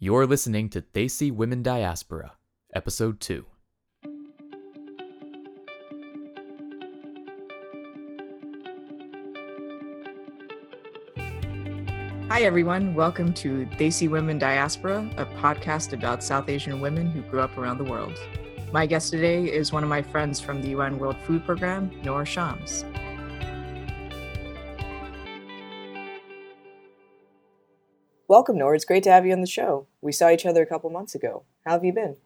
You're listening to Desi Women Diaspora, Episode 2. Hi, everyone. Welcome to Desi Women Diaspora, a podcast about South Asian women who grew up around the world. My guest today is one of my friends from the UN World Food Program, Noor Shams. Welcome, Noor. It's great to have you on the show. We saw each other a couple months ago. How have you been?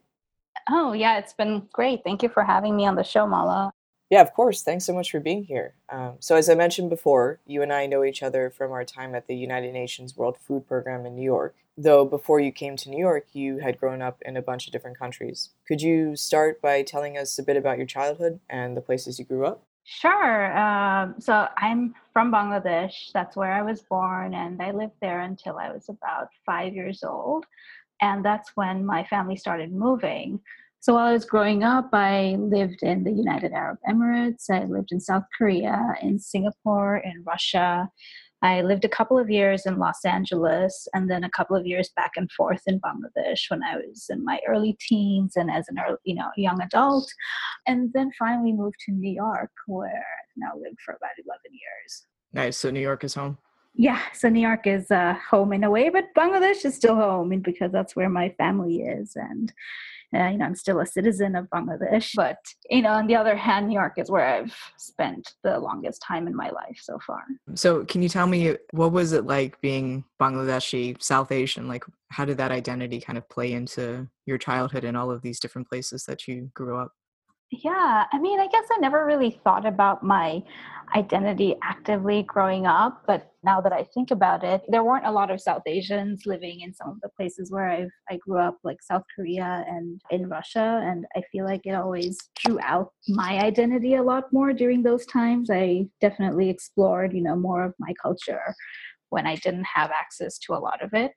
Oh, yeah, it's been great. Thank you for having me on the show, Mala. Yeah, of course. Thanks so much for being here. Um, so, as I mentioned before, you and I know each other from our time at the United Nations World Food Program in New York. Though before you came to New York, you had grown up in a bunch of different countries. Could you start by telling us a bit about your childhood and the places you grew up? Sure. Um, so I'm from Bangladesh. That's where I was born, and I lived there until I was about five years old. And that's when my family started moving. So while I was growing up, I lived in the United Arab Emirates. I lived in South Korea, in Singapore, in Russia. I lived a couple of years in Los Angeles and then a couple of years back and forth in Bangladesh when I was in my early teens and as an early, you know, young adult. And then finally moved to New York where I've now lived for about 11 years. Nice. So New York is home? Yeah, so New York is uh, home in a way, but Bangladesh is still home because that's where my family is. And uh, you know, I'm still a citizen of Bangladesh. But, you know, on the other hand, New York is where I've spent the longest time in my life so far. So, can you tell me what was it like being Bangladeshi, South Asian? Like, how did that identity kind of play into your childhood and all of these different places that you grew up? Yeah, I mean, I guess I never really thought about my identity actively growing up, but now that I think about it, there weren't a lot of South Asians living in some of the places where i I grew up, like South Korea and in Russia. And I feel like it always drew out my identity a lot more during those times. I definitely explored, you know, more of my culture when I didn't have access to a lot of it.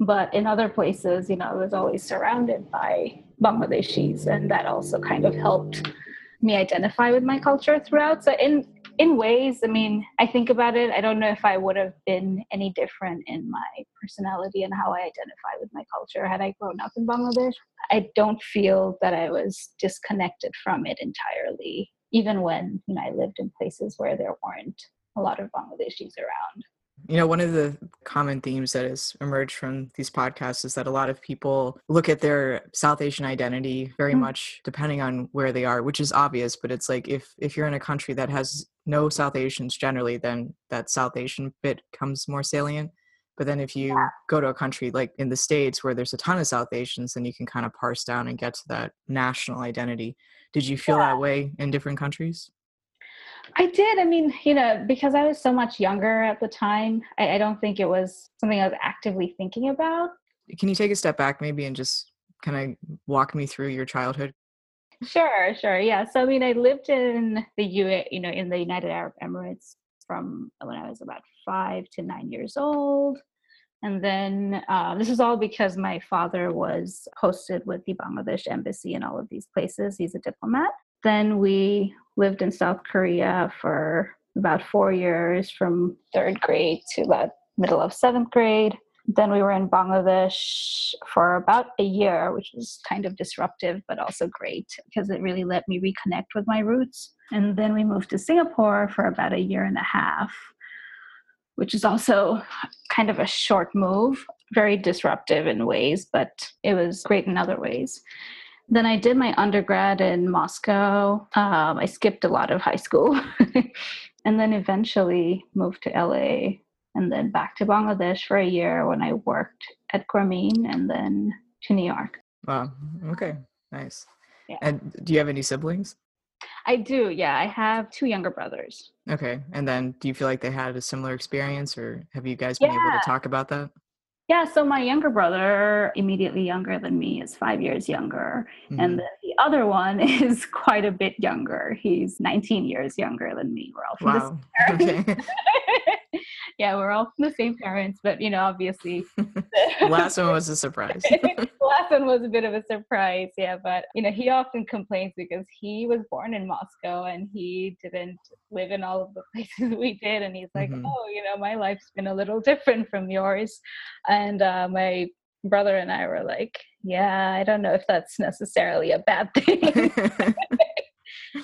But in other places, you know, I was always surrounded by Bangladeshis, and that also kind of helped me identify with my culture throughout. So in in ways, I mean, I think about it, I don't know if I would have been any different in my personality and how I identify with my culture had I grown up in Bangladesh. I don't feel that I was disconnected from it entirely, even when, you know, I lived in places where there weren't a lot of Bangladeshis around. You know, one of the common themes that has emerged from these podcasts is that a lot of people look at their South Asian identity very mm-hmm. much depending on where they are, which is obvious, but it's like if if you're in a country that has no South Asians generally, then that South Asian bit comes more salient. But then if you yeah. go to a country like in the States where there's a ton of South Asians, then you can kind of parse down and get to that national identity. Did you feel yeah. that way in different countries? I did. I mean, you know, because I was so much younger at the time, I, I, don't think it was something I was actively thinking about. Can you take a step back maybe and just kind of walk me through your childhood? Sure, sure. Yeah. So I mean, I lived in the U, you know, in the United Arab Emirates from when I was about five to nine years old. And then uh, this is all because my father was posted with the Bangladesh embassy in all of these places. He's a diplomat. Then we lived in South Korea for about four years from third grade to about middle of seventh grade. Then we were in Bangladesh for about a year, which was kind of disruptive, but also great because it really let me reconnect with my roots. And then we moved to Singapore for about a year and a half, which is also kind of a short move, very disruptive in ways, but it was great in other ways. Then I did my undergrad in Moscow. Um, I skipped a lot of high school and then eventually moved to LA and then back to Bangladesh for a year when I worked at Grameen and then to New York. Wow. Okay. Nice. Yeah. And do you have any siblings? I do. Yeah. I have two younger brothers. Okay. And then do you feel like they had a similar experience or have you guys been yeah. able to talk about that? Yeah, so my younger brother, immediately younger than me, is five years younger. Mm-hmm. And then the other one is quite a bit younger. He's 19 years younger than me. We're all from wow. the same. Okay. yeah, we're all from the same parents, but you know, obviously. last one was a surprise. last one was a bit of a surprise, yeah. But you know, he often complains because he was born in Moscow and he didn't live in all of the places we did, and he's like, mm-hmm. oh, you know, my life's been a little different from yours and uh, my brother and I were like, yeah, I don't know if that's necessarily a bad thing.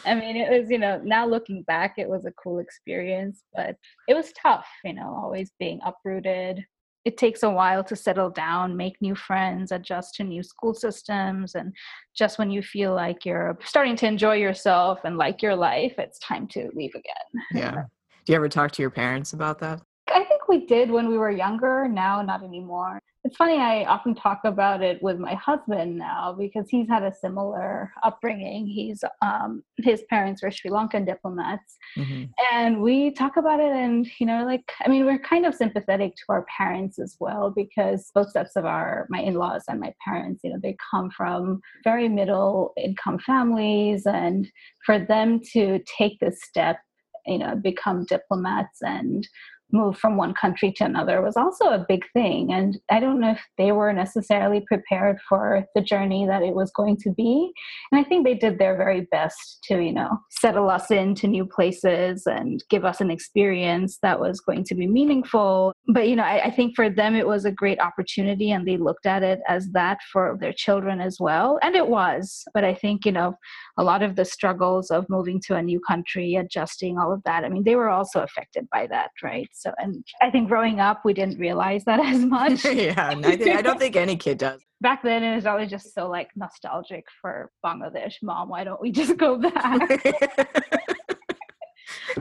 I mean, it was, you know, now looking back, it was a cool experience, but it was tough, you know, always being uprooted. It takes a while to settle down, make new friends, adjust to new school systems. And just when you feel like you're starting to enjoy yourself and like your life, it's time to leave again. Yeah. Do you ever talk to your parents about that? I think we did when we were younger. Now, not anymore. It's funny, I often talk about it with my husband now because he's had a similar upbringing. He's um, his parents were Sri Lankan diplomats, mm-hmm. and we talk about it. And you know, like I mean, we're kind of sympathetic to our parents as well because both sets of our my in-laws and my parents, you know, they come from very middle income families, and for them to take this step, you know, become diplomats and move from one country to another was also a big thing. And I don't know if they were necessarily prepared for the journey that it was going to be. And I think they did their very best to, you know, settle us into new places and give us an experience that was going to be meaningful. But, you know, I, I think for them it was a great opportunity and they looked at it as that for their children as well. And it was. But I think, you know, a lot of the struggles of moving to a new country, adjusting, all of that, I mean, they were also affected by that, right? So, and I think growing up, we didn't realize that as much. yeah, I, think, I don't think any kid does. Back then, it was always just so like nostalgic for Bangladesh. Mom, why don't we just go back?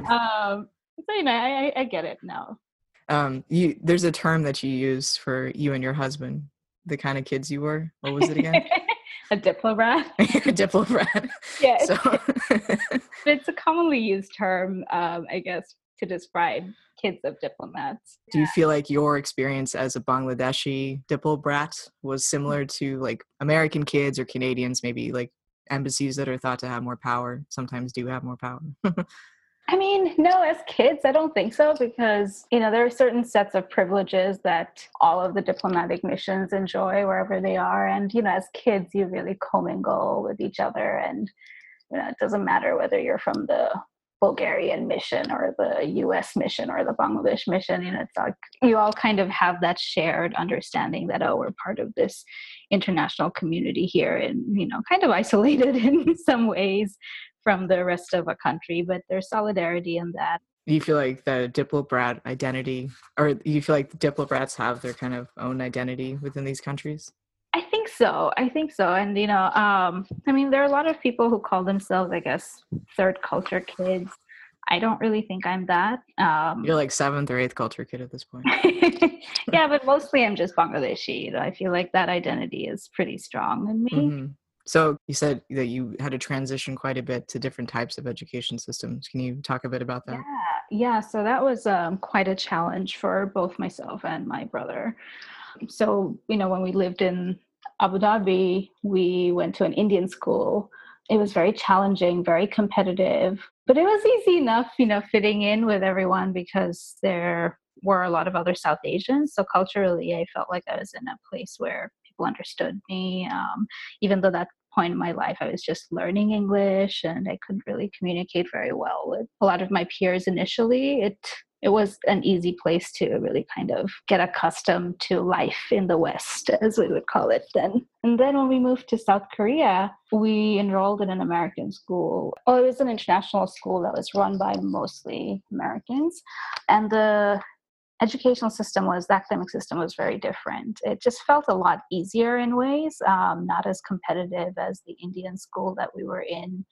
um, so you know, I, I get it now. Um, you there's a term that you use for you and your husband, the kind of kids you were. What was it again? a diplobrat. a diplobrat. Yeah. So. it's a commonly used term, um, I guess, to describe kids of diplomats. Do you feel like your experience as a Bangladeshi diplobrat was similar mm-hmm. to like American kids or Canadians, maybe like embassies that are thought to have more power sometimes do have more power? I mean, no, as kids, I don't think so because, you know, there are certain sets of privileges that all of the diplomatic missions enjoy wherever they are. And, you know, as kids, you really commingle with each other. And, you know, it doesn't matter whether you're from the Bulgarian mission or the US mission or the Bangladesh mission. You know, it's like you all kind of have that shared understanding that, oh, we're part of this international community here and, you know, kind of isolated in some ways from the rest of a country, but there's solidarity in that. You feel like the diplobrat identity, or you feel like diplobrats have their kind of own identity within these countries? Think so. I think so. And, you know, um, I mean, there are a lot of people who call themselves, I guess, third culture kids. I don't really think I'm that. Um, You're like seventh or eighth culture kid at this point. yeah, but mostly I'm just Bangladeshi. You know, I feel like that identity is pretty strong in me. Mm-hmm. So you said that you had to transition quite a bit to different types of education systems. Can you talk a bit about that? Yeah, yeah. So that was um, quite a challenge for both myself and my brother. So you know, when we lived in Abu Dhabi, we went to an Indian school. It was very challenging, very competitive, but it was easy enough, you know, fitting in with everyone because there were a lot of other South Asians. So culturally, I felt like I was in a place where people understood me. Um, even though that point in my life I was just learning English and I couldn't really communicate very well with a lot of my peers initially. It it was an easy place to really kind of get accustomed to life in the West, as we would call it then. And then when we moved to South Korea, we enrolled in an American school. Well, it was an international school that was run by mostly Americans. And the educational system was the academic system was very different it just felt a lot easier in ways um, not as competitive as the indian school that we were in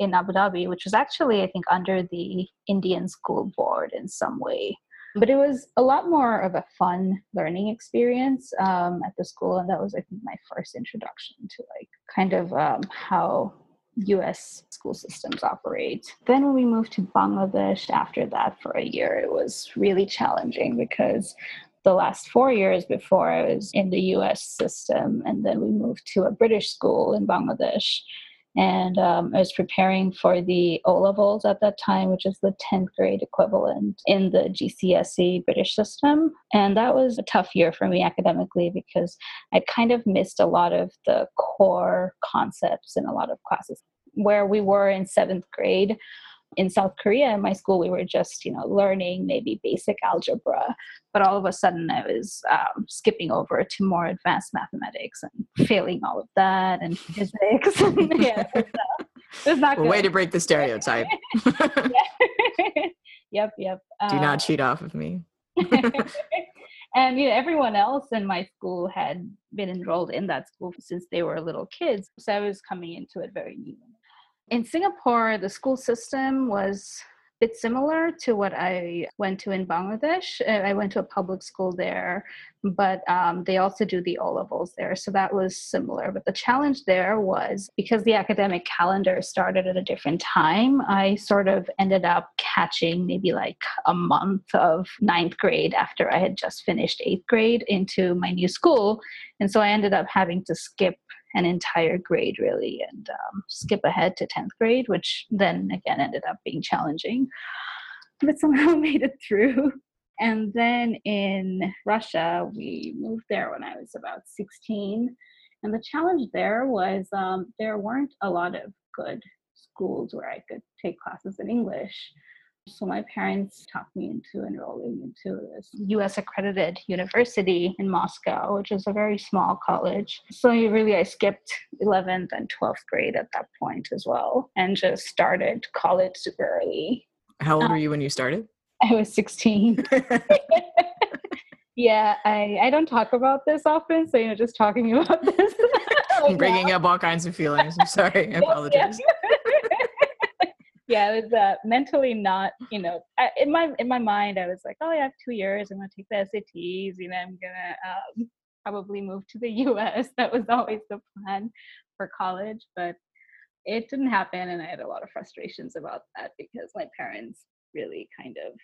in abu dhabi which was actually i think under the indian school board in some way but it was a lot more of a fun learning experience um, at the school and that was i think my first introduction to like kind of um, how US school systems operate. Then, when we moved to Bangladesh after that for a year, it was really challenging because the last four years before I was in the US system, and then we moved to a British school in Bangladesh. And um, I was preparing for the O levels at that time, which is the 10th grade equivalent in the GCSE British system. And that was a tough year for me academically because I kind of missed a lot of the core concepts in a lot of classes. Where we were in seventh grade, in South Korea, in my school, we were just, you know, learning maybe basic algebra. But all of a sudden, I was um, skipping over to more advanced mathematics and failing all of that and physics. yeah, it was, not well, way to break the stereotype. yep, yep. Do not cheat off of me. and you know everyone else in my school had been enrolled in that school since they were little kids so i was coming into it very new in singapore the school system was a bit similar to what i went to in bangladesh Uh, i went to a public school there but um, they also do the o levels there so that was similar but the challenge there was because the academic calendar started at a different time i sort of ended up catching maybe like a month of ninth grade after I had just finished eighth grade into my new school. And so I ended up having to skip an entire grade really and um, skip ahead to 10th grade, which then again ended up being challenging, but somehow made it through. And then in Russia, we moved there when I was about 16. And the challenge there was um, there weren't a lot of good schools where I could take classes in English. So my parents talked me into enrolling into this US accredited university in Moscow, which is a very small college. So really I skipped 11th and 12th grade at that point as well and just started college super early. How old Uh, were you when you started? I was 16. yeah, I, I don't talk about this often, so you know, just talking about this. Bringing up all kinds of feelings. I'm sorry. I apologize. yeah, it was uh, mentally not, you know, I, in my in my mind, I was like, oh, I have two years. I'm gonna take the SATs. Know, I'm gonna um, probably move to the U.S. That was always the plan for college, but it didn't happen, and I had a lot of frustrations about that because my parents really kind of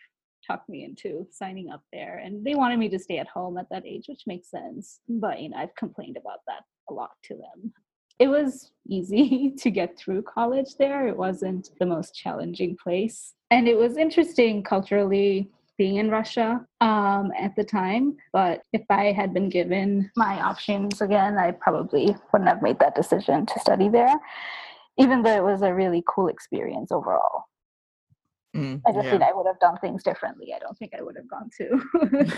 talked me into signing up there, and they wanted me to stay at home at that age, which makes sense. But you know, I've complained about that a lot to them it was easy to get through college there. It wasn't the most challenging place. And it was interesting culturally being in Russia um, at the time. But if I had been given my options again, I probably wouldn't have made that decision to study there, even though it was a really cool experience overall. Mm, I just yeah. think I would have done things differently. I don't think I would have gone to,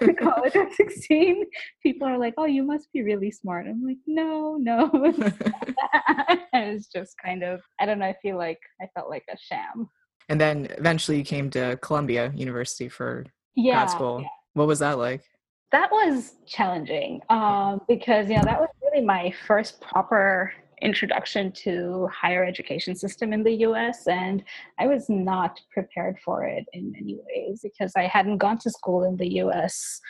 to college at 16. People are like, oh, you must be really smart. I'm like, no, no. it was just kind of, I don't know, I feel like I felt like a sham. and then eventually you came to Columbia University for Yeah. grad school. yeah. What was that like? That was challenging um, because, you know, that was really my first proper introduction to higher education system in the US and I was not prepared for it in many ways because I hadn't gone to school in the US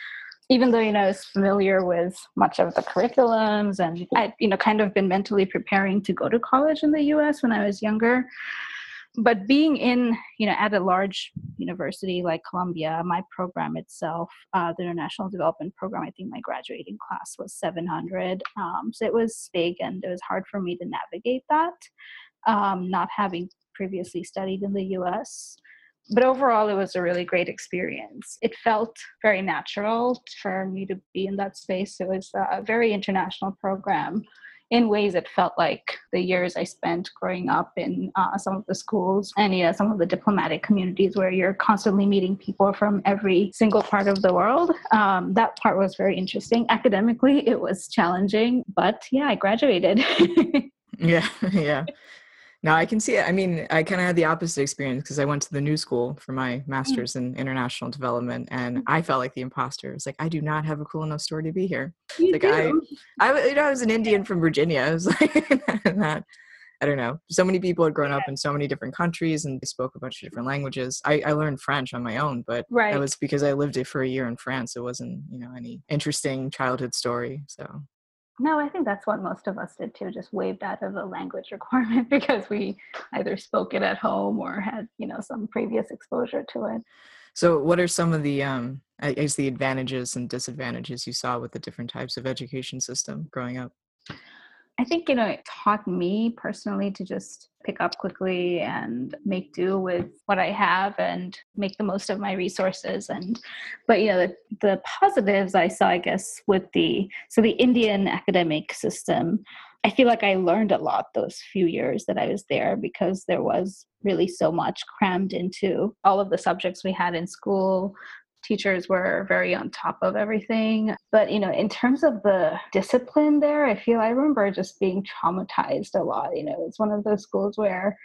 even though you know I was familiar with much of the curriculums and I'd you know kind of been mentally preparing to go to college in the US when I was younger but being in you know at a large university like columbia my program itself uh, the international development program i think my graduating class was 700 um, so it was big and it was hard for me to navigate that um, not having previously studied in the us but overall it was a really great experience. It felt very natural for me to be in that space. It was a very international program in ways it felt like the years I spent growing up in uh, some of the schools and yeah, some of the diplomatic communities where you're constantly meeting people from every single part of the world. Um, that part was very interesting. Academically, it was challenging, but yeah, I graduated. Yeah, yeah. No, I can see it. I mean, I kind of had the opposite experience because I went to the new school for my mm. master's in international development, and mm. I felt like the imposter. It's like I do not have a cool enough story to be here. You Like, I- do. I, w- you know, I was an Indian from Virginia. I was like, not. I don't know. So many people had grown up in so many different countries and they spoke a bunch of different languages. I, I learned French on my own, but Right. that was because I lived it for a year in France. It wasn't, you know, any interesting childhood story. So No, I think that's what most of us did too, just waved out of the language requirement because we either spoke it at home or had, you know, some previous exposure to it. So, what are some of the, um, I guess, the advantages and disadvantages you saw with the different types of education system growing up? I think, you know, it taught me personally to just pick up quickly and make do with what I have and make the most of my resources. And, but, you know, the, the positives I saw, I guess, with the, so the Indian academic system, I feel like I learned a lot those few years that I was there because there was really so much crammed into all of the subjects we had in school teachers were very on top of everything. But you know in terms of the discipline there i feel i remember just being traumatized a lot. You know it's one of those schools where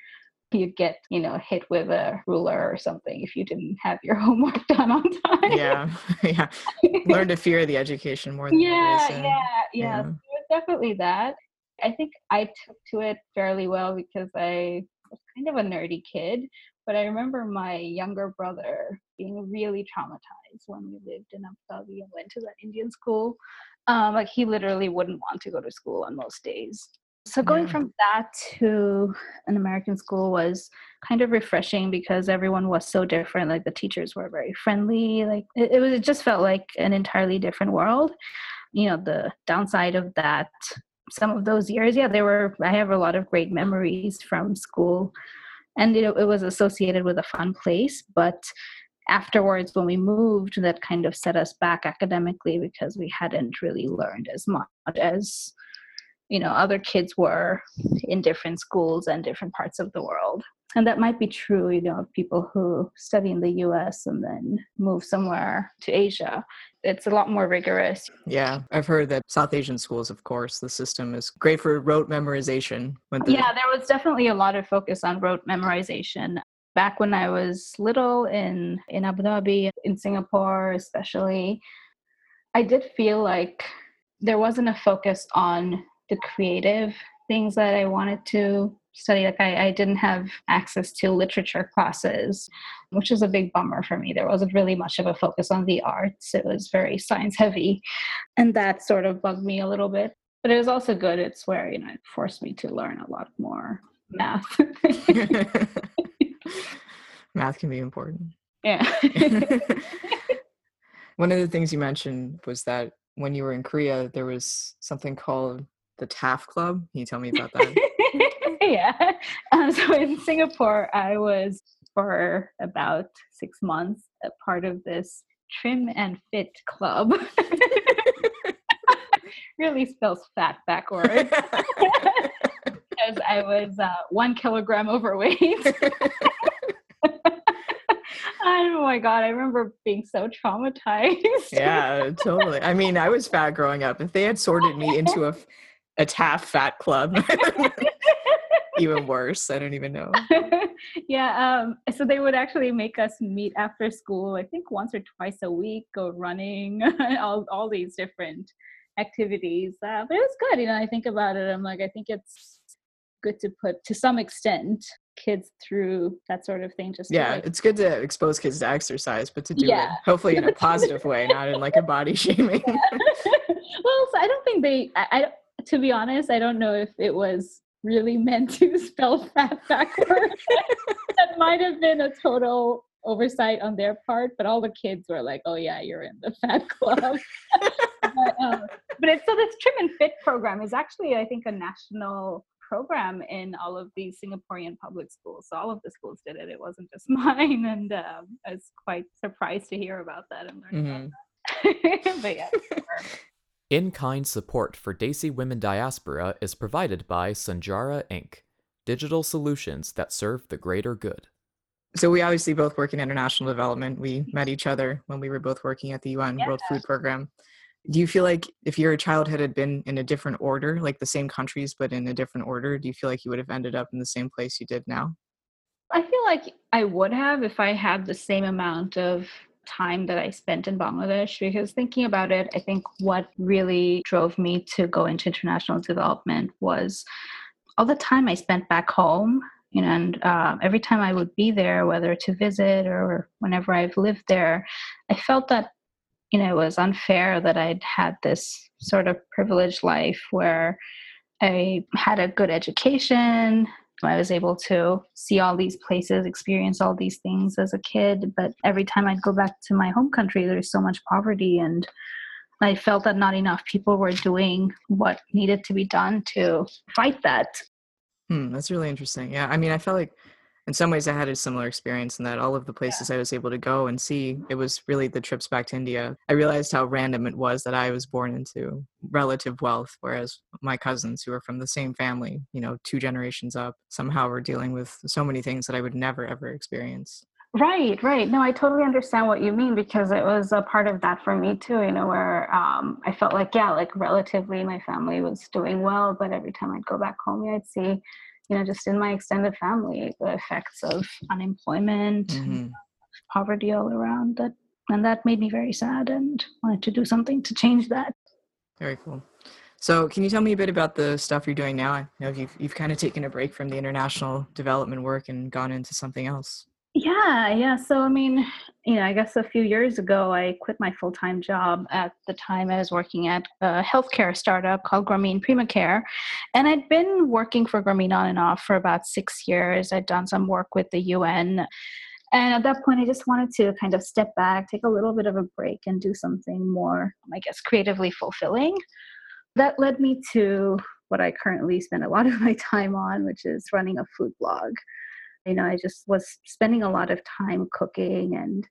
you'd get you know hit with a ruler or something if you didn't have your homework done on time. Yeah. Yeah. Learn to fear the education more than yeah yeah yeah, yeah. So was definitely that. I think i took to it fairly well because i was kind of a nerdy kid but I remember my younger brother being really traumatized when we lived in Abu Dhabi and went to that Indian school. Um, like he literally wouldn't want to go to school on most days. So going yeah. from that to an American school was kind of refreshing because everyone was so different. Like the teachers were very friendly. Like it, it was, it just felt like an entirely different world. You know, the downside of that, some of those years, yeah, there were. I have a lot of great memories from school and it, it was associated with a fun place but afterwards when we moved that kind of set us back academically because we hadn't really learned as much as you know other kids were in different schools and different parts of the world. And that might be true you know of people who study in the us and then move somewhere to asia. It's a lot more rigorous. Yeah i've heard that south asian schools of course the system is great for rote memorization the- yeah there was definitely a lot of focus on rote memorization back when i was little in in abu dhabi in singapore especially i did feel like there wasn't a focus on the creative things that i wanted to study like I, I didn't have access to literature classes which is a big bummer for me. There wasn't really much of a focus on the arts. It was very science heavy and that sort of bugged me a little bit. But it was also good. It's where you know it forced me to learn a lot more math math can be important yeah one of the things you mentioned was that when you were in korea there was something called the TAF Club. Can you tell me about that? yeah. Um, so in Singapore, I was for about six months a part of this trim and fit club. really spells fat backwards. Because I was uh, one kilogram overweight. oh my god, I remember being so traumatized. yeah, totally. I mean, I was fat growing up. If they had sorted me into a a TAF fat club. even worse. I don't even know. yeah. Um, so they would actually make us meet after school, I think once or twice a week, go running, all, all these different activities. Uh, but it was good. You know, I think about it, I'm like, I think it's good to put to some extent kids through that sort of thing just yeah like, it's good to expose kids to exercise but to do yeah. it hopefully in a positive way not in like a body shaming well so i don't think they I, I to be honest, I don't know if it was really meant to spell fat backwards. that might have been a total oversight on their part, but all the kids were like, "Oh yeah, you're in the fat club." but, um, but it's so this trim and fit program is actually, I think, a national program in all of these Singaporean public schools. So all of the schools did it. It wasn't just mine, and um, I was quite surprised to hear about that and learn mm-hmm. about that. but yeah. In kind support for Desi Women Diaspora is provided by Sanjara Inc., digital solutions that serve the greater good. So, we obviously both work in international development. We met each other when we were both working at the UN yeah. World Food Program. Do you feel like if your childhood had been in a different order, like the same countries, but in a different order, do you feel like you would have ended up in the same place you did now? I feel like I would have if I had the same amount of time that I spent in Bangladesh because thinking about it, I think what really drove me to go into international development was all the time I spent back home. You know, and uh, every time I would be there, whether to visit or whenever I've lived there, I felt that you know it was unfair that I'd had this sort of privileged life where I had a good education, I was able to see all these places, experience all these things as a kid. But every time I'd go back to my home country, there's so much poverty and I felt that not enough people were doing what needed to be done to fight that. Hmm, that's really interesting. Yeah, I mean, I felt like in some ways I had a similar experience in that all of the places yeah. I was able to go and see, it was really the trips back to India. I realized how random it was that I was born into relative wealth, whereas my cousins who are from the same family, you know, two generations up, somehow were dealing with so many things that I would never ever experience. Right, right. No, I totally understand what you mean because it was a part of that for me too, you know, where um, I felt like, yeah, like relatively my family was doing well, but every time I'd go back home, I'd see you know just in my extended family the effects of unemployment mm-hmm. poverty all around that and that made me very sad and wanted to do something to change that. Very cool. So can you tell me a bit about the stuff you're doing now? I know you've, you've kind of taken a break from the international development work and gone into something else yeah, yeah. So, I mean, you know, I guess a few years ago, I quit my full time job. At the time, I was working at a healthcare startup called Grameen Primacare. And I'd been working for Grameen on and off for about six years. I'd done some work with the UN. And at that point, I just wanted to kind of step back, take a little bit of a break, and do something more, I guess, creatively fulfilling. That led me to what I currently spend a lot of my time on, which is running a food blog you know, I just was spending a lot of time cooking and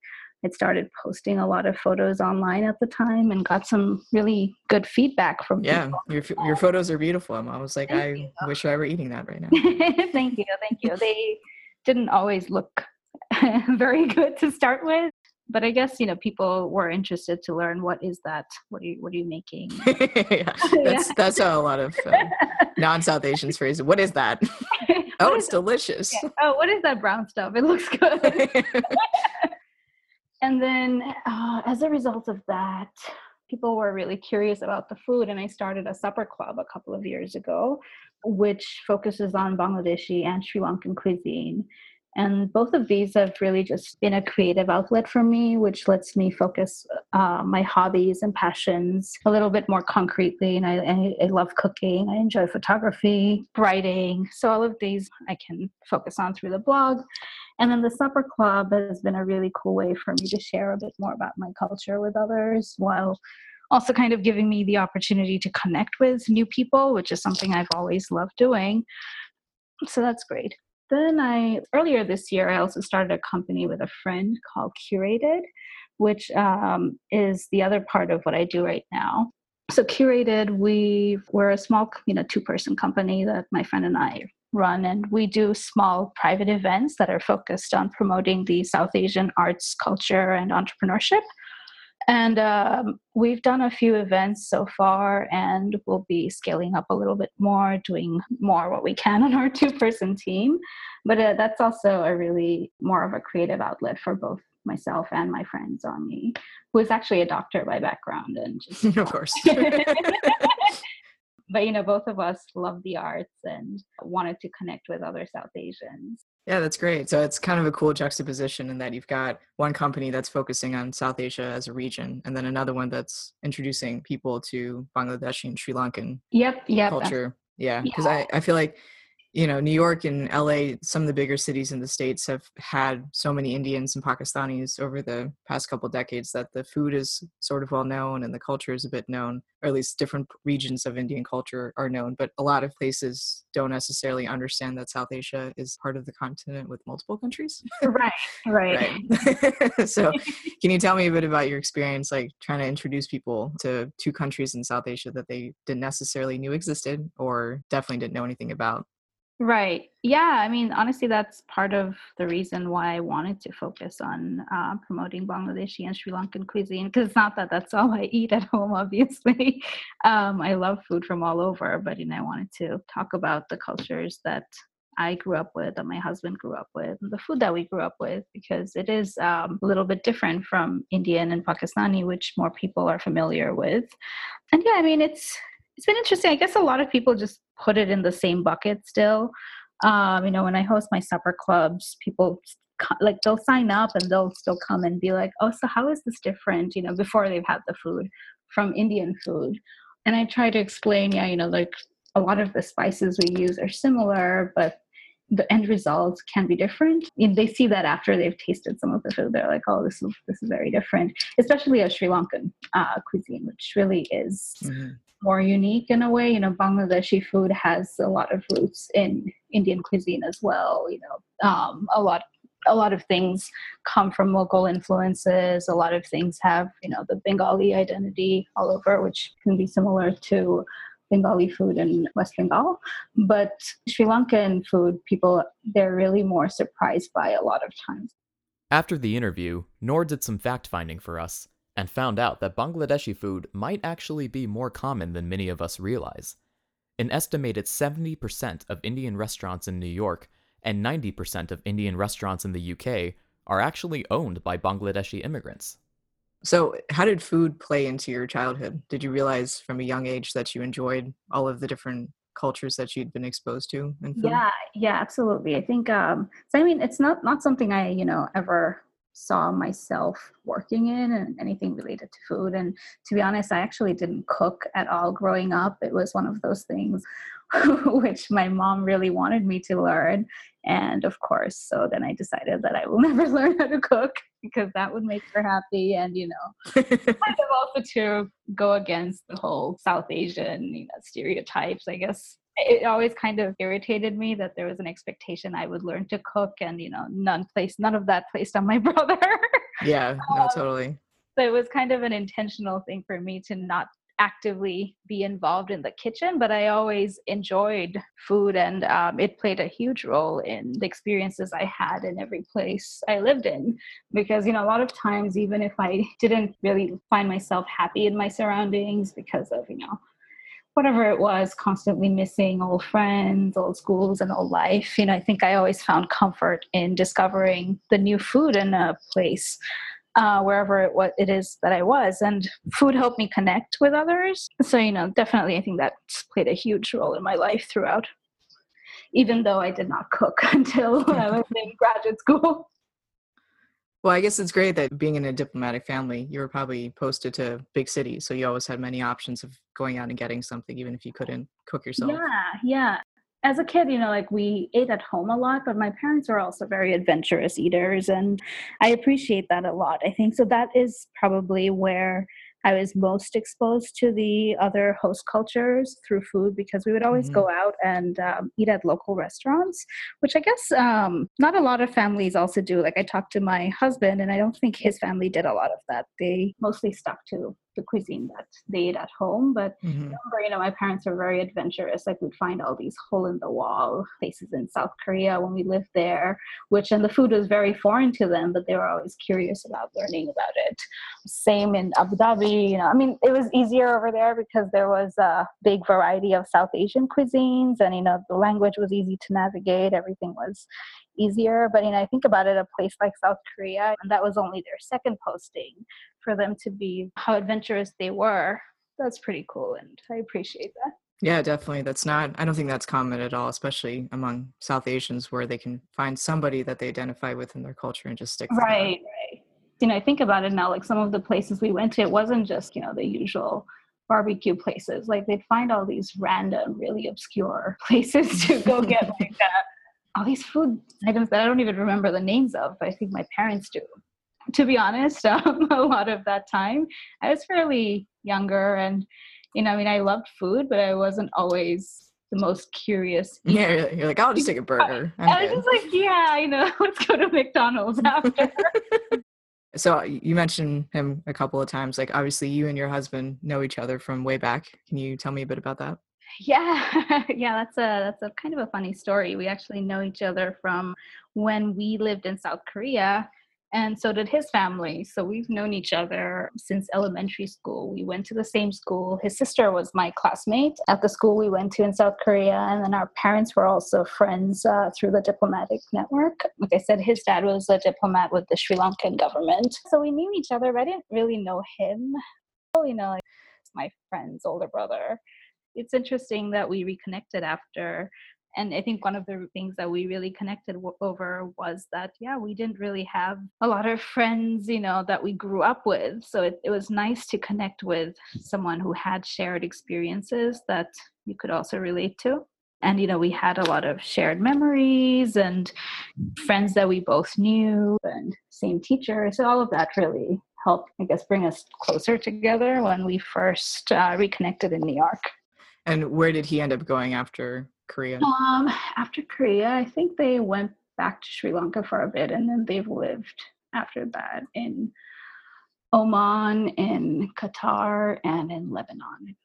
I started posting a lot of photos online at the time and got some really good feedback from yeah people. your, your photos are beautiful i was like thank i you. wish i were eating that right now. Thank you thank you. They didn't always look very good to start with but i guess you know people were interested to learn what is that what are you what are you making? Yeah, that's that's how a lot of uh, non-south asians phrase it. What is that oh, it's delicious. Yeah. Oh, what is that brown stuff? It looks good. and then, uh, as a result of that, people were really curious about the food, and I started a supper club a couple of years ago, which focuses on Bangladeshi and Sri Lankan cuisine. And both of these have really just been a creative outlet for me, which lets me focus uh, my hobbies and passions a little bit more concretely. And I, I, I love cooking, I enjoy photography, writing. So, all of these I can focus on through the blog. And then the Supper Club has been a really cool way for me to share a bit more about my culture with others while also kind of giving me the opportunity to connect with new people, which is something I've always loved doing. So that's great. Then I, earlier this year, I also started a company with a friend called Curated, which um, is the other part of what I do right now. So Curated, we we're a small, you know, two-person company that my friend and I run, and we do small private events that are focused on promoting the South Asian arts, culture, and entrepreneurship. And um, we've done a few events so far, and we'll be scaling up a little bit more, doing more what we can on our two person team. But uh, that's also a really more of a creative outlet for both myself and my friend Zongi, who is actually a doctor by background. And just, of course. but you know, both of us love the arts and wanted to connect with other South Asians. Yeah, that's great. So it's kind of a cool juxtaposition in that you've got one company that's focusing on South Asia as a region, and then another one that's introducing people to Bangladeshi and Sri Lankan yep, yep. culture. Yeah, because yeah. I, I feel like you know, New York and LA, some of the bigger cities in the States have had so many Indians and Pakistanis over the past couple decades that the food is sort of well known and the culture is a bit known, or at least different regions of Indian culture are known. But a lot of places don't necessarily understand that South Asia is part of the continent with multiple countries. right, right. right. so, can you tell me a bit about your experience, like trying to introduce people to two countries in South Asia that they didn't necessarily knew existed or definitely didn't know anything about? Right. Yeah. I mean, honestly, that's part of the reason why I wanted to focus on uh, promoting Bangladeshi and Sri Lankan cuisine. Because it's not that that's all I eat at home, obviously. Um, I love food from all over, but you know, I wanted to talk about the cultures that I grew up with, that my husband grew up with, the food that we grew up with, because it is um, a little bit different from Indian and Pakistani, which more people are familiar with. And yeah, I mean, it's it's been interesting. I guess a lot of people just put it in the same bucket still. Um, you know, when I host my supper clubs, people like they'll sign up and they'll still come and be like, "Oh, so how is this different?" You know, before they've had the food from Indian food, and I try to explain, yeah, you know, like a lot of the spices we use are similar, but the end result can be different. And they see that after they've tasted some of the food, they're like, "Oh, this is this is very different." Especially a Sri Lankan uh, cuisine, which really is mm-hmm. More unique in a way. You know, Bangladeshi food has a lot of roots in Indian cuisine as well. You know, um, a lot a lot of things come from local influences. A lot of things have, you know, the Bengali identity all over, which can be similar to Bengali food in West Bengal. But Sri Lankan food, people, they're really more surprised by a lot of times. After the interview, Noor did some fact finding for us and found out that Bangladeshi food might actually be more common than many of us realize. An estimated 70% of Indian restaurants in New York and 90% of Indian restaurants in the UK are actually owned by Bangladeshi immigrants. So, how did food play into your childhood? Did you realize from a young age that you enjoyed all of the different cultures that you'd been exposed to in food? Yeah, yeah, absolutely. I think um so I mean it's not not something I, you know, ever saw myself working in and anything related to food and to be honest, I actually didn't cook at all growing up. It was one of those things which my mom really wanted me to learn. And of course, so then I decided that I will never learn how to cook because that would make her happy. And, you know, kind of also to go against the whole South Asian, you know, stereotypes, I guess. It always kind of irritated me that there was an expectation I would learn to cook and, you know, none placed, none of that placed on my brother. yeah, no, um, totally. So it was kind of an intentional thing for me to not actively be involved in the kitchen, but I always enjoyed food and um, it played a huge role in the experiences I had in every place I lived in. Because, you know, a lot of times, even if I didn't really find myself happy in my surroundings because of, you know, whatever it was, constantly missing old friends, old schools, and old life, you know, I think I always found comfort in discovering the new food in a place uh, wherever it, what it is that I was. And food helped me connect with others. So, you know, definitely I think that's played a huge role in my life throughout, even though I did not cook until I was in graduate school. Well, I guess it's great that being in a diplomatic family, you were probably posted to big cities. So you always had many options of going out and getting something, even if you couldn't cook yourself. Yeah, yeah as a kid, you know, like we ate at home a lot, but my parents were also very adventurous eaters, and I appreciate that a lot. I think so. That is probably where I was most exposed to the other host cultures through food because we would always mm-hmm. go out and um, eat at local restaurants, which I guess um, not a lot of families also do. Like I talked to my husband, and I don't think his family did a lot of that. They mostly stuck to the cuisine that they ate at home. But mm-hmm. remember, you know, my parents were very adventurous. Like we'd find all these hole in the wall places in South Korea when we lived there, which and the food was very foreign to them, but they were always curious about learning about it. Same in Abu Dhabi, you know, I mean, it was easier over there because there was a big variety of South Asian cuisines and, you know, the language was easy to navigate. Everything was easier. But you know, I think about it, a place like South Korea, and that was only their second posting for them to be how adventurous they were. That's pretty cool, and I appreciate that. Yeah, definitely. That's not, I don't think that's common at all, especially among South Asians where they can find somebody that they identify with in their culture and just stick Right, right. You know, I think about it now, like some of the places we went to, it wasn't just, you know, the usual barbecue places. Like they'd find all these random, really obscure places to go get like that uh, all these food items that I don't even remember the names of. But I think my parents do. To be honest, um, a lot of that time, I was fairly younger, and you know, I mean, I loved food, but I wasn't always the most curious. Yeah, you're like, I'll just take a burger. I'm i was good. just like, yeah, you know, let's go to McDonald's after. so you mentioned him a couple of times. Like, obviously, you and your husband know each other from way back. Can you tell me a bit about that? Yeah, yeah, that's a that's a kind of a funny story. We actually know each other from when we lived in South Korea, and so did his family. So we've known each other since elementary school. We went to the same school. His sister was my classmate at the school we went to in South Korea, and then our parents were also friends uh, through the diplomatic network. Like I said, his dad was a diplomat with the Sri Lankan government, so we knew each other, but I didn't really know him. You know, like my friend's older brother it's interesting that we reconnected after and i think one of the things that we really connected w- over was that yeah we didn't really have a lot of friends you know that we grew up with so it, it was nice to connect with someone who had shared experiences that you could also relate to And, you know, we had a lot of shared memories and friends that we both knew and same teacher. So all of that really helped, I guess, bring us closer together when we first uh, reconnected in New York. And where did he end up going after Korea? Um, after Korea, I think they went back to Sri Lanka for a bit and then they've lived after that in Oman, in Qatar, and in Lebanon, I believe.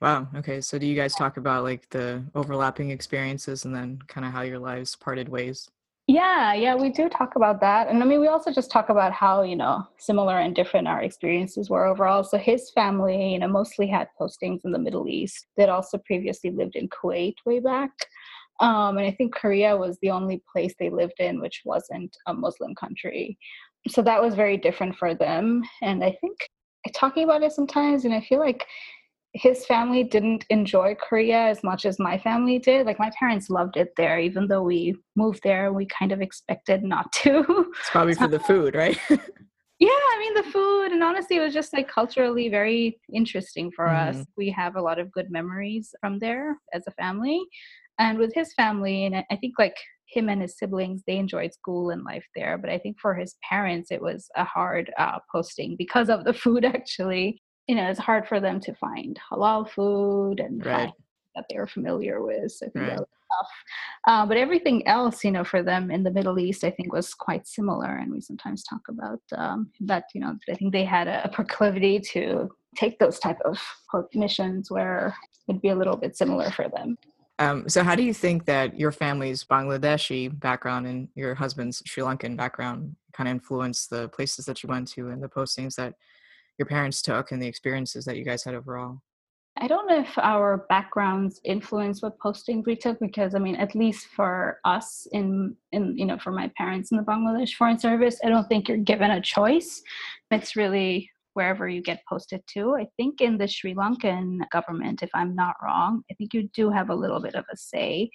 Wow. Okay. So do you guys talk about like the overlapping experiences and then kind of how your lives parted ways? Yeah, yeah, we do talk about that. And I mean, we also just talk about how, you know, similar and different our experiences were overall. So his family, you know, mostly had postings in the Middle East. They'd also previously lived in Kuwait way back. Um, and I think Korea was the only place they lived in which wasn't a Muslim country. So that was very different for them. And I think talking about it sometimes, and I feel like his family didn't enjoy Korea as much as my family did. Like my parents loved it there, even though we moved there, we kind of expected not to. It's probably for the food, right? yeah, I mean the food, and honestly, it was just like culturally very interesting for mm-hmm. us. We have a lot of good memories from there as a family, and with his family, and I think like him and his siblings, they enjoyed school and life there. But I think for his parents, it was a hard uh, posting because of the food actually you know, it's hard for them to find halal food and right. that they were familiar with. So right. Uh, but everything else, you know, for them in the Middle East, I think was quite similar. And we sometimes talk about um, that, you know, I think they had a, a proclivity to take those type of missions where it'd be a little bit similar for them. Um, so, how do you think that your family's Bangladeshi background and your husband's Sri Lankan background kind of influenced the places that you went to and the postings that your parents took and the experiences that you guys had overall? I don't know if our backgrounds influence what postings we took because I mean, at least for us in in you know for my parents in the Bangladesh Foreign Service, I don't think you're given a choice. It's really wherever you get posted to. I think in the Sri Lankan government, if I'm not wrong, I think you do have a little bit of a say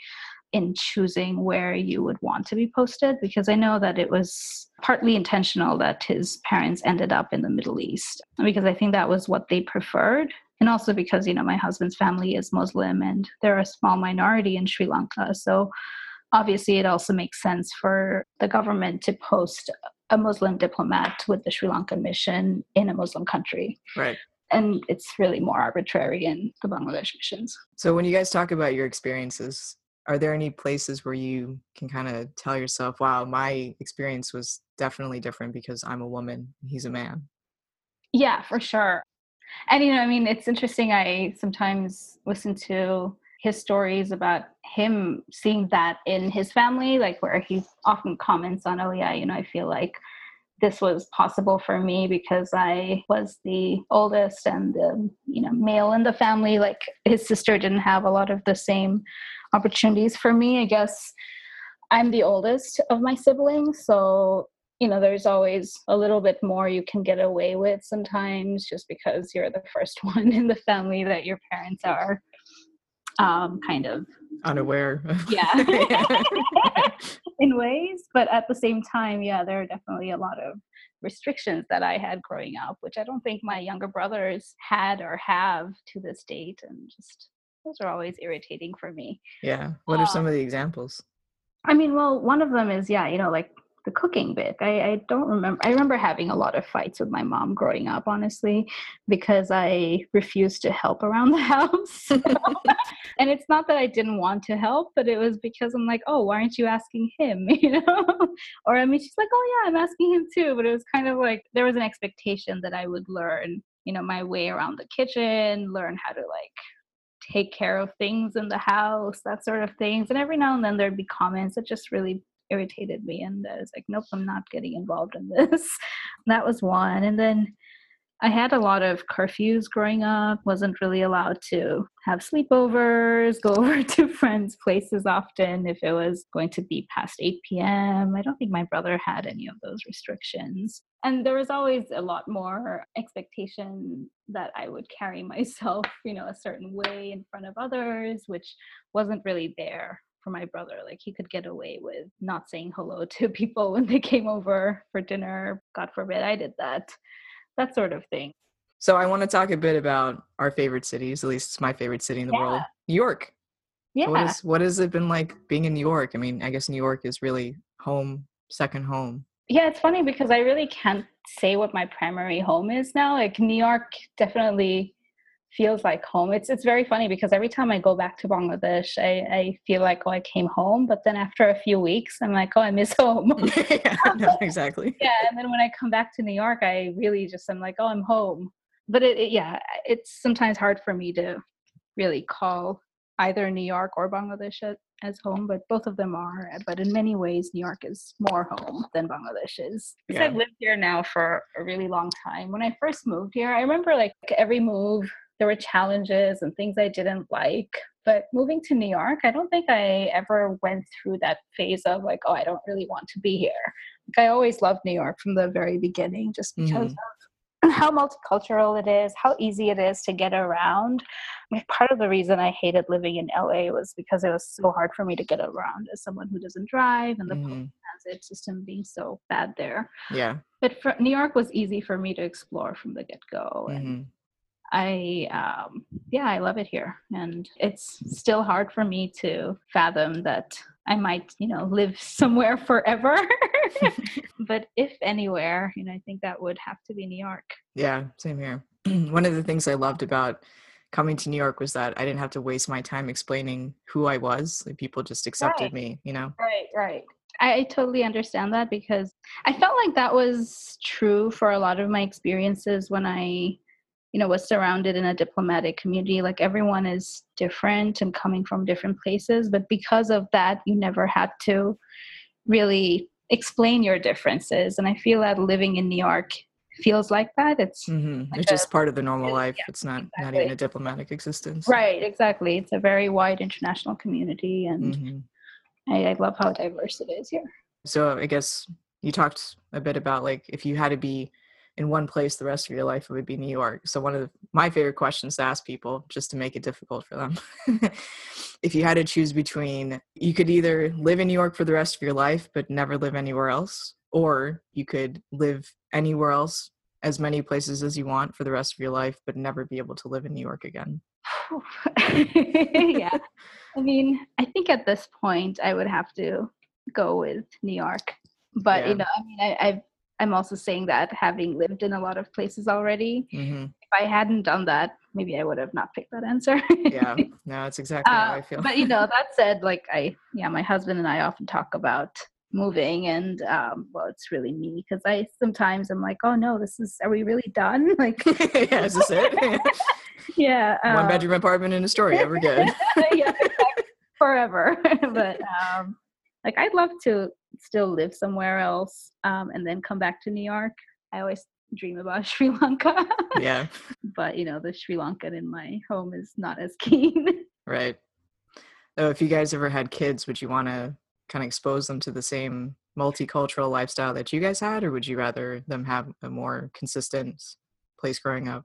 in choosing where you would want to be posted because I know that it was partly intentional that his parents ended up in the Middle East because I think that was what they preferred. And also because, you know, my husband's family is Muslim and they're a small minority in Sri Lanka. So obviously it also makes sense for the government to post a Muslim diplomat with the Sri Lankan mission in a Muslim country. Right and it's really more arbitrary in the Bangladesh missions. So when you guys talk about your experiences, are there any places where you can kind of tell yourself, wow, my experience was definitely different because I'm a woman, he's a man? Yeah, for sure. And, you know, I mean, it's interesting. I sometimes listen to his stories about him seeing that in his family, like where he often comments on, oh, yeah, you know, I feel like this was possible for me because I was the oldest and the you know male in the family. Like his sister didn't have a lot of the same opportunities for me. I guess I'm the oldest of my siblings, so you know there's always a little bit more you can get away with sometimes just because you're the first one in the family that your parents are um, kind of unaware. yeah. In ways, but at the same time, yeah, there are definitely a lot of restrictions that I had growing up, which I don't think my younger brothers had or have to this date, and just those are always irritating for me. Yeah. What are some um of the examples? I mean, well, one of them is yeah, you know, like the cooking bit. I, I don't remember. I remember having a lot of fights with my mom growing up, honestly, because I refused to help around the house. and it's not that I didn't want to help, but it was because I'm like, oh, why aren't you asking him? You know? or I mean, she's like, oh yeah, I'm asking him too. But it was kind of like there was an expectation that I would learn, you know, my way around the kitchen, learn how to like take care of things in the house, that sort of things. And every now and then there'd be comments that just really irritated me and I was like, nope, I'm not getting involved in this. that was one. And then I had a lot of curfews growing up, wasn't really allowed to have sleepovers, go over to friends' places often if it was going to be past 8 p.m. I don't think my brother had any of those restrictions. And there was always a lot more expectation that I would carry myself, you know, a certain way in front of others, which wasn't really there for my brother. Like he could get away with not saying hello to people when they came over for dinner. God forbid I did that. That sort of thing. So I want to talk a bit about our favorite cities. At least it's my favorite city in the yeah. world, New York. Yeah. What is what has it been like being in New York? I mean, I guess New York is really home, second home. Yeah, it's funny because I really can't say what my primary home is now. Like New York definitely feels like home. It's it's very funny because every time I go back to Bangladesh, I, I feel like oh I came home, but then after a few weeks, I'm like oh I miss home. yeah, no, exactly. yeah, and then when I come back to New York, I really just I'm like oh I'm home. But it, it yeah, it's sometimes hard for me to really call either New York or Bangladesh as home, but both of them are. But in many ways, New York is more home than Bangladesh is. Because Yeah. I've lived here now for a really long time. When I first moved here, I remember like every move, there were challenges and things I didn't like. But moving to New York, I don't think I ever went through that phase of like, oh, I don't really want to be here. Like I always loved New York from the very beginning, just because Mhm. of how multicultural it is, how easy it is to get around. I mean, part of the reason I hated living in LA was because it was so hard for me to get around as someone who doesn't drive and the public Mhm. transit system being so bad there. Yeah. But for, New York was easy for me to explore from the get go. And mhm. I, um, yeah, I love it here. And it's still hard for me to fathom that I might, you know, live somewhere forever. but if anywhere, you know, I think that would have to be New York. Yeah, same here. One of the things I loved about coming to New York was that I didn't have to waste my time explaining who I was. Like people just accepted Right. me, you know. Right, right. I, I totally understand that because I felt like that was true for a lot of my experiences when I, you know, was surrounded in a diplomatic community. Like everyone is different and coming from different places, but because of that, you never had to really explain your differences. And I feel that living in New York feels like that. It's hmm Like it's a- just part of the normal yeah, life. It's not not even a diplomatic existence. right, exactly. It's a very wide international community, and hmm I, I love how diverse it is here. So I guess you talked a bit about like if you had to be in one place the rest of your life, it would be New York. So one of the, my favorite questions to ask people, just to make it difficult for them, if you had to choose between you could either live in New York for the rest of your life but never live anywhere else, or you could live anywhere else, as many places as you want for the rest of your life, but never be able to live in New York again. yeah. I mean, I think at this point I would have to go with New York. But Yeah. you know, I mean, I, I've I'm also saying that having lived in a lot of places already, hmm if I hadn't done that, maybe I would have not picked that answer. Yeah, no, that's exactly how Uh, I feel. but you know, that said, like I, yeah, my husband and I often talk about moving, and um, well, it's really me because I sometimes I'm like, oh no, this is, are we really done? Like, yeah, is this it? yeah, One um, bedroom apartment in Astoria, we're good. yeah, forever. but um, like, I'd love to still live somewhere else um, and then come back to New York. I always dream about Sri Lanka, Yeah, but you know, the Sri Lankan in my home is not as keen. right. So if you guys ever had kids, would you want to kind of expose them to the same multicultural lifestyle that you guys had, or would you rather them have a more consistent place growing up?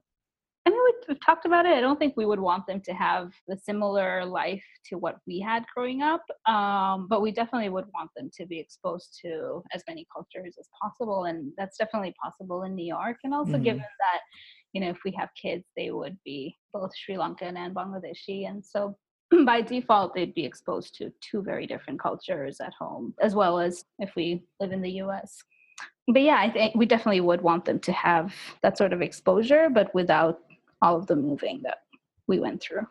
I mean, we- we've talked about it. I don't think we would want them to have the similar life to what we had growing up, um, but we definitely would want them to be exposed to as many cultures as possible, and that's definitely possible in New York. And also, Mhm. given that you know, if we have kids, they would be both Sri Lankan and Bangladeshi, and so by default, they'd be exposed to two very different cultures at home, as well as if we live in the U.S but yeah, I think we definitely would want them to have that sort of exposure, but without all of the moving that we went through.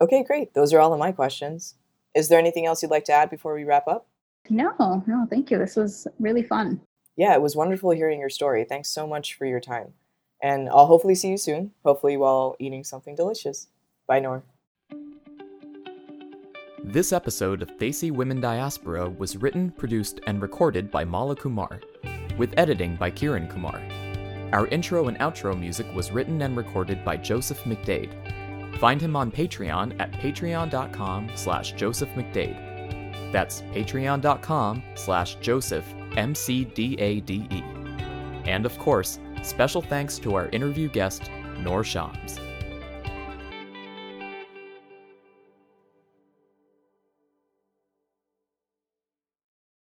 Okay, great. Those are all of my questions. Is there anything else you'd like to add before we wrap up? No, no, thank you. This was really fun. Yeah, it was wonderful hearing your story. Thanks so much for your time. And I'll hopefully see you soon, hopefully while eating something delicious. Bye, Nor. This episode of Desi Women Diaspora was written, produced, and recorded by Mala Kumar, with editing by Kiran Kumar. Our intro and outro music was written and recorded by Joseph McDade. Find him on Patreon at patreon.com slash Joseph McDade. That's patreon.com slash Joseph M-C-D-A-D-E. And of course, special thanks to our interview guest, Nor Shams.